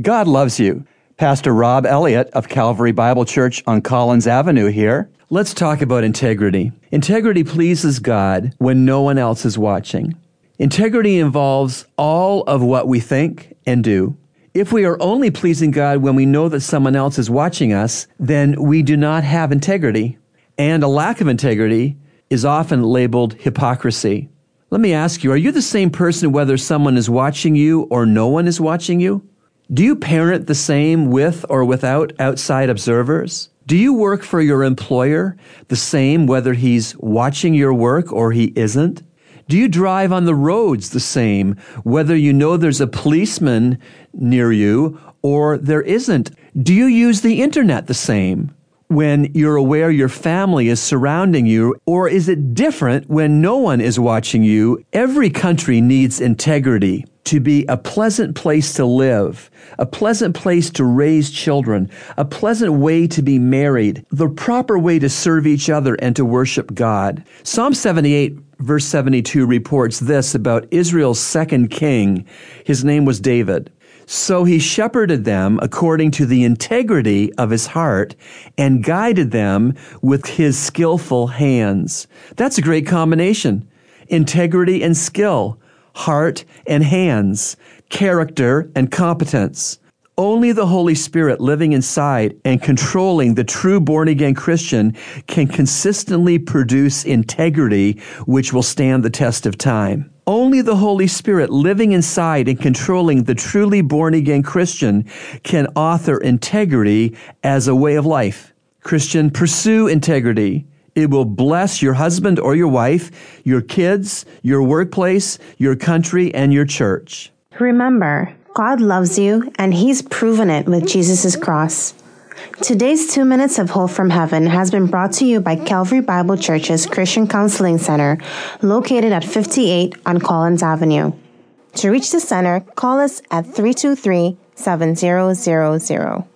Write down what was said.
God loves you. Pastor Rob Elliott of Calvary Bible Church on Collins Avenue here. Let's talk about integrity. Integrity pleases God when no one else is watching. Integrity involves all of what we think and do. If we are only pleasing God when we know that someone else is watching us, then we do not have integrity. And a lack of integrity is often labeled hypocrisy. Let me ask you, are you the same person whether someone is watching you or no one is watching you? Do you parent the same with or without outside observers? Do you work for your employer the same whether he's watching your work or he isn't? Do you drive on the roads the same whether you know there's a policeman near you or there isn't? Do you use the internet the same when you're aware your family is surrounding you or is it different when no one is watching you? Every country needs integrity to be a pleasant place to live, a pleasant place to raise children, a pleasant way to be married, the proper way to serve each other and to worship God. Psalm 78 verse 72 reports this about Israel's second king. His name was David. So he shepherded them according to the integrity of his heart and guided them with his skillful hands. That's a great combination. Integrity and skill heart, and hands, character, and competence. Only the Holy Spirit living inside and controlling the true born again Christian can consistently produce integrity which will stand the test of time. Only the Holy Spirit living inside and controlling the truly born again Christian can author integrity as a way of life. Christian, pursue integrity. It will bless your husband or your wife, your kids, your workplace, your country, and your church. Remember, God loves you, and He's proven it with Jesus' cross. Today's Two Minutes of Hope from Heaven has been brought to you by Calvary Bible Church's Christian Counseling Center, located at 58 on Collins Avenue. To reach the center, call us at 323 7000.